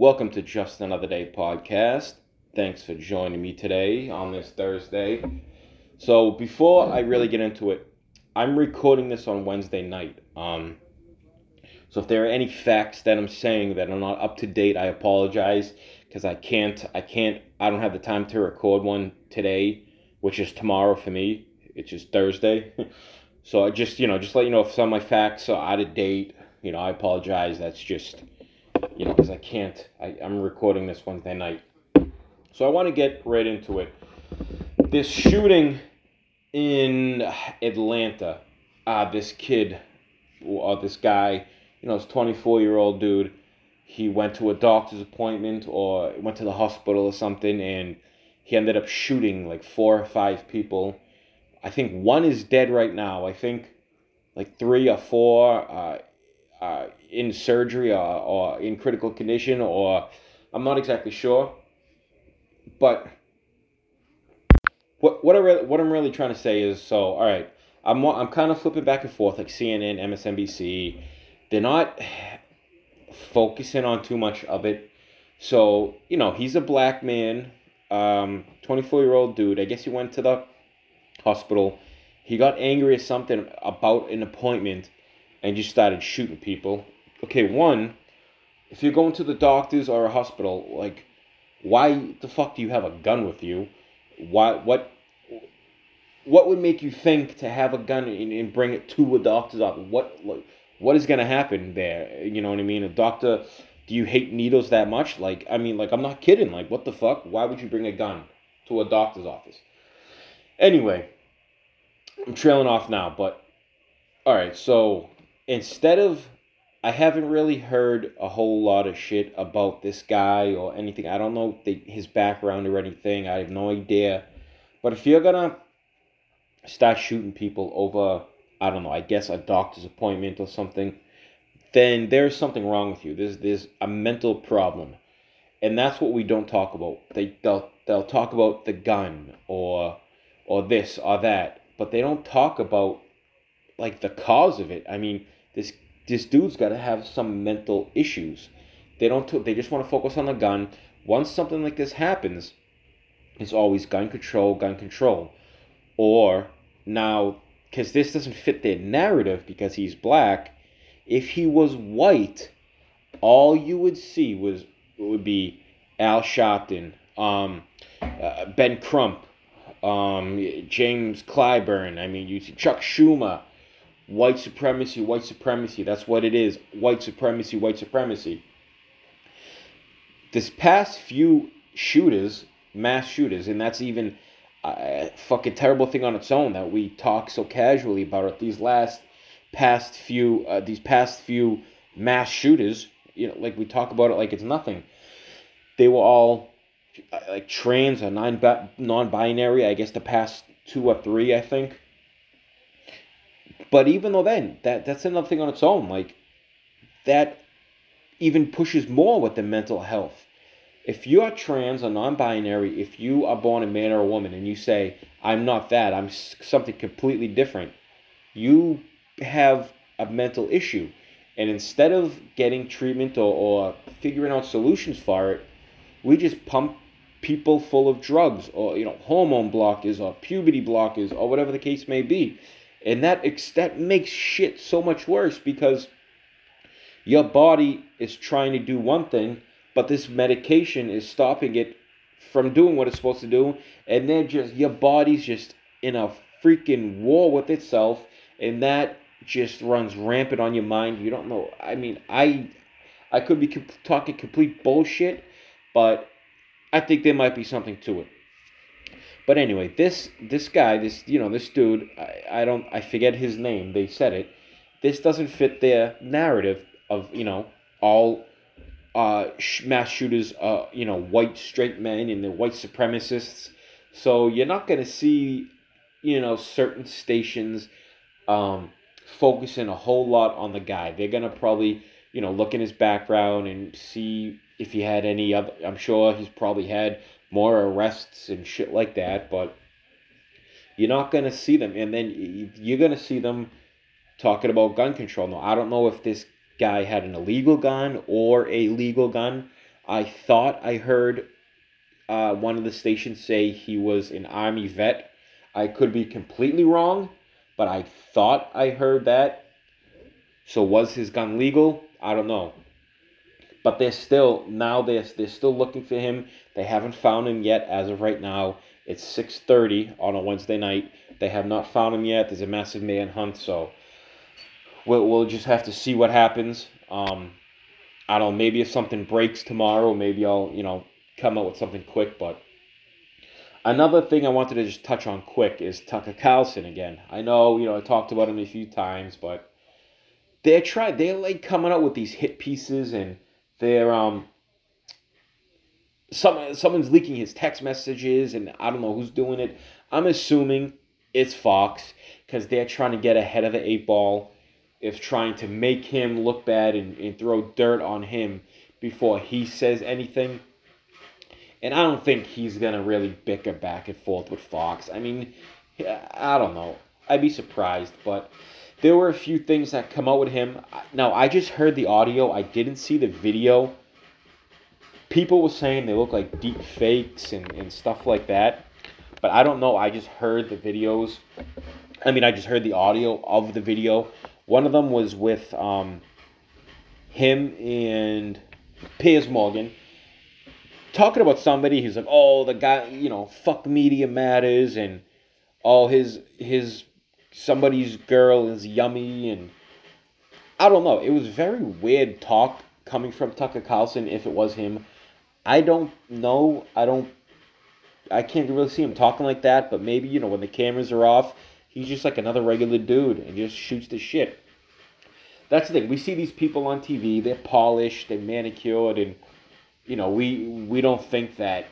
Welcome to Just Another Day podcast. Thanks for joining me today on this Thursday. So, before I really get into it, I'm recording this on Wednesday night. Um, so, if there are any facts that I'm saying that are not up to date, I apologize because I can't, I can't, I don't have the time to record one today, which is tomorrow for me. It's just Thursday. so, I just, you know, just let you know if some of my facts are out of date, you know, I apologize. That's just you know, because I can't. I, I'm recording this Wednesday night. So I want to get right into it. This shooting in Atlanta, uh, this kid, or uh, this guy, you know, this 24 year old dude, he went to a doctor's appointment or went to the hospital or something, and he ended up shooting like four or five people. I think one is dead right now. I think like three or four uh, uh, in surgery or, or in critical condition, or I'm not exactly sure. But what what I really, what I'm really trying to say is so all right. I'm I'm kind of flipping back and forth like CNN, MSNBC. They're not focusing on too much of it. So you know he's a black man, um, 24 year old dude. I guess he went to the hospital. He got angry at something about an appointment and just started shooting people. Okay, one, if you're going to the doctors or a hospital, like, why the fuck do you have a gun with you? Why what what would make you think to have a gun and, and bring it to a doctor's office? What like, what is gonna happen there? You know what I mean? A doctor do you hate needles that much? Like I mean like I'm not kidding. Like what the fuck? Why would you bring a gun to a doctor's office? Anyway, I'm trailing off now, but all right, so instead of I haven't really heard a whole lot of shit about this guy or anything. I don't know the, his background or anything. I have no idea. But if you're gonna start shooting people over, I don't know, I guess a doctor's appointment or something, then there's something wrong with you. There's there's a mental problem, and that's what we don't talk about. They they'll they'll talk about the gun or or this or that, but they don't talk about like the cause of it. I mean this this dude's got to have some mental issues. They don't. T- they just want to focus on the gun. Once something like this happens, it's always gun control, gun control, or now because this doesn't fit their narrative because he's black. If he was white, all you would see was would be Al Sharpton, um, uh, Ben Crump, um, James Clyburn. I mean, you see Chuck Schumer white supremacy, white supremacy. That's what it is. White supremacy, white supremacy. This past few shooters, mass shooters, and that's even a fucking terrible thing on its own that we talk so casually about it. These last past few, uh, these past few mass shooters, you know, like we talk about it like it's nothing. They were all uh, like trans or non non-binary. I guess the past two or three, I think but even though then, that that's another thing on its own. Like that even pushes more with the mental health. If you are trans or non-binary, if you are born a man or a woman, and you say I'm not that, I'm something completely different, you have a mental issue. And instead of getting treatment or, or figuring out solutions for it, we just pump people full of drugs or you know hormone blockers or puberty blockers or whatever the case may be and that that makes shit so much worse because your body is trying to do one thing, but this medication is stopping it from doing what it's supposed to do, and then just your body's just in a freaking war with itself, and that just runs rampant on your mind. You don't know. I mean, I I could be talking complete bullshit, but I think there might be something to it. But anyway, this this guy, this you know, this dude, I, I don't I forget his name. They said it. This doesn't fit their narrative of you know all uh, mass shooters, uh, you know, white straight men and the white supremacists. So you're not gonna see, you know, certain stations um, focusing a whole lot on the guy. They're gonna probably, you know, look in his background and see if he had any other. I'm sure he's probably had more arrests and shit like that, but you're not going to see them. And then you're going to see them talking about gun control. Now, I don't know if this guy had an illegal gun or a legal gun. I thought I heard uh, one of the stations say he was an Army vet. I could be completely wrong, but I thought I heard that. So was his gun legal? I don't know. But they're still now they're they're still looking for him. They haven't found him yet as of right now. It's 6:30 on a Wednesday night. They have not found him yet. There's a massive manhunt, so we'll, we'll just have to see what happens. Um, I don't know. Maybe if something breaks tomorrow, maybe I'll you know come up with something quick. But another thing I wanted to just touch on quick is Tucker Carlson again. I know you know I talked about him a few times, but they're trying. They're like coming up with these hit pieces, and they're um. Some, someone's leaking his text messages, and I don't know who's doing it. I'm assuming it's Fox because they're trying to get ahead of the eight ball if trying to make him look bad and, and throw dirt on him before he says anything. And I don't think he's to really bicker back and forth with Fox. I mean, I don't know. I'd be surprised, but there were a few things that come out with him. Now, I just heard the audio, I didn't see the video. People were saying they look like deep fakes and, and stuff like that. But I don't know. I just heard the videos. I mean, I just heard the audio of the video. One of them was with um, him and Piers Morgan talking about somebody who's like, oh, the guy, you know, fuck media matters, and all his his somebody's girl is yummy, and I don't know. It was very weird talk coming from Tucker Carlson. If it was him, I don't know. I don't. I can't really see him talking like that. But maybe you know when the cameras are off, He's just like another regular dude and just shoots the shit. That's the thing. We see these people on TV. They're polished, they're manicured, and you know we we don't think that.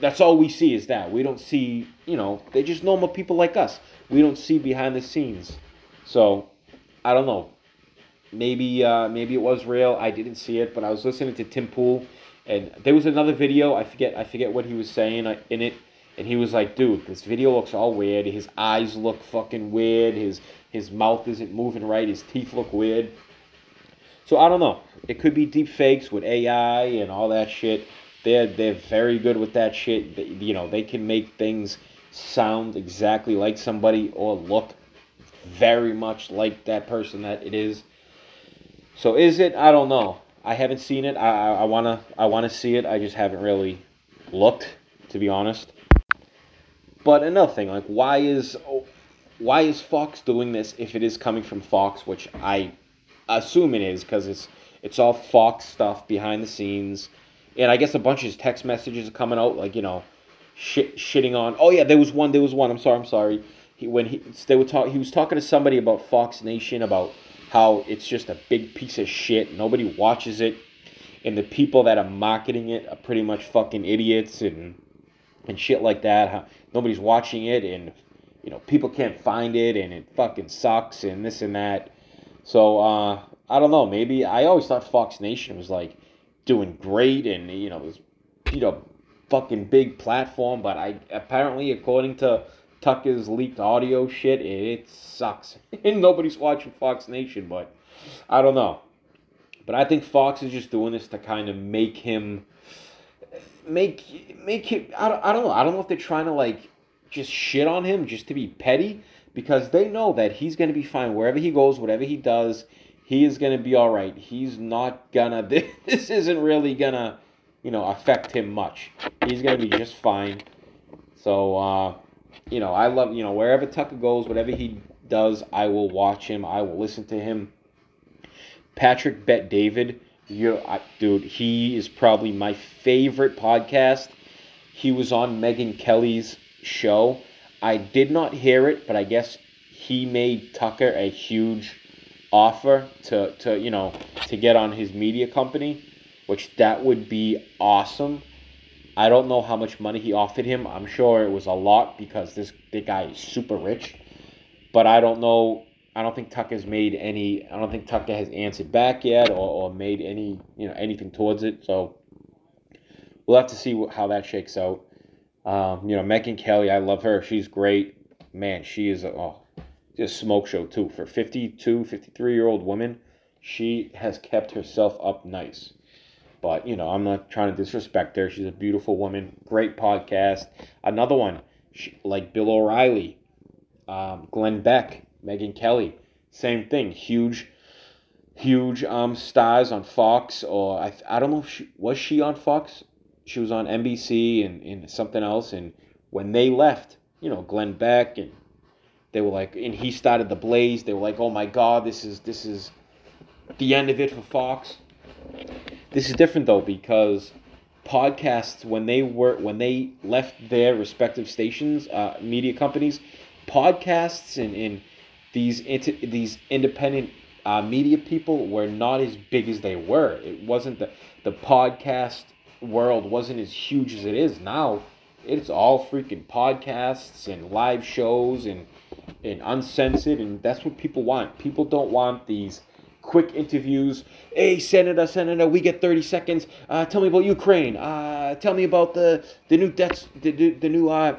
That's all we see is that we don't see. You know, they're just normal people like us. We don't see behind the scenes. So I don't know. Maybe uh, maybe it was real. I didn't see it, but I was listening to Tim Pool, and there was another video. I forget I forget what he was saying uh, in it and he was like, dude, this video looks all weird. His eyes look fucking weird. His his mouth isn't moving right. His teeth look weird. So I don't know. It could be deep fakes with AI and all that shit. They're they're very good with that shit. They, you know, they can make things sound exactly like somebody or look very much like that person that it is. So is it? I don't know. I haven't seen it. I, I, I wanna I wanna see it. I just haven't really looked, to be honest. But another thing, like why is why is Fox doing this if it is coming from Fox, which I assume it is because it's it's all Fox stuff behind the scenes, and I guess a bunch of his text messages are coming out like you know, shit shitting on. Oh yeah, there was one. There was one. I'm sorry. I'm sorry. He, when he they were talk, he was talking to somebody about Fox Nation about how it's just a big piece of shit. Nobody watches it, and the people that are marketing it are pretty much fucking idiots and and shit like that. How nobody's watching it, and you know people can't find it, and it fucking sucks, and this and that. So uh, I don't know. Maybe I always thought Fox Nation was like doing great, and you know was you know fucking big platform, but I apparently according to Tucker's leaked audio shit, it sucks, and nobody's watching Fox Nation. But I don't know. But I think Fox is just doing this to kind of make him make make him. I don't, I don't know. I don't know if they're trying to like just shit on him just to be petty because they know that he's going to be fine wherever he goes, whatever he does. He is going to be all right. He's not gonna. This isn't really gonna, you know, affect him much. He's gonna be just fine. So, uh, you know, I love you know wherever Tucker goes, whatever he does, I will watch him. I will listen to him. Patrick Bet David you, dude, he is probably my favorite podcast. He was on Megyn Kelly's show. I did not hear it, but I guess he made Tucker a huge offer to, to you know to get on his media company, which that would be awesome. I don't know how much money he offered him. I'm sure it was a lot because this the guy is super rich, but I don't know I don't think Tucker's made any. I don't think Tucker has answered back yet, or, or made any you know anything towards it. So we'll have to see how that shakes out. Um, you know, Megyn Kelly, I love her. She's great. Man, she is a, oh, a smoke show too. For 52, 53 year old woman, she has kept herself up nice. But you know, I'm not trying to disrespect her. She's a beautiful woman. Great podcast. Another one, she, like Bill O'Reilly, um, Glenn Beck, Megyn Kelly, same thing. Huge, huge um, stars on Fox, or I, I don't know if she was she on Fox. She was on NBC and, and something else. And when they left, you know, Glenn Beck and they were like, and he started the Blaze. They were like, oh my God, this is this is the end of it for Fox. This is different though because podcasts when they were when they left their respective stations, uh, media companies, podcasts and, and these inter, these independent uh, media people were not as big as they were. It wasn't the the podcast world wasn't as huge as it is now. It's all freaking podcasts and live shows and and uncensored, and that's what people want. People don't want these quick interviews. Hey, Senator, Senator, we get 30 seconds. Uh, tell me about Ukraine. Uh, tell me about the the new debt the, the new uh,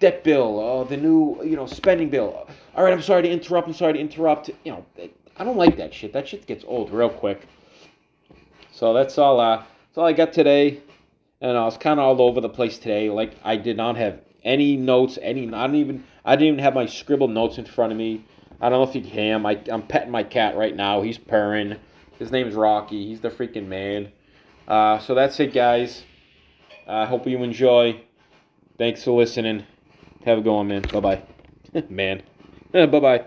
debt bill, uh, the new you know spending bill. All right, I'm sorry to interrupt. I'm sorry to interrupt. You know, I don't like that shit. That shit gets old real quick. So that's all. Uh, that's all I got today. And I was kind of all over the place today. Like I did not have any notes. Any. I didn't even. I didn't even have my scribbled notes in front of me. I don't know if you can. I, I'm petting my cat right now. He's purring. His name's Rocky. He's the freaking man. Uh, so that's it, guys. I uh, hope you enjoy. Thanks for listening. Have a good one, man. Bye bye. man. bye bye.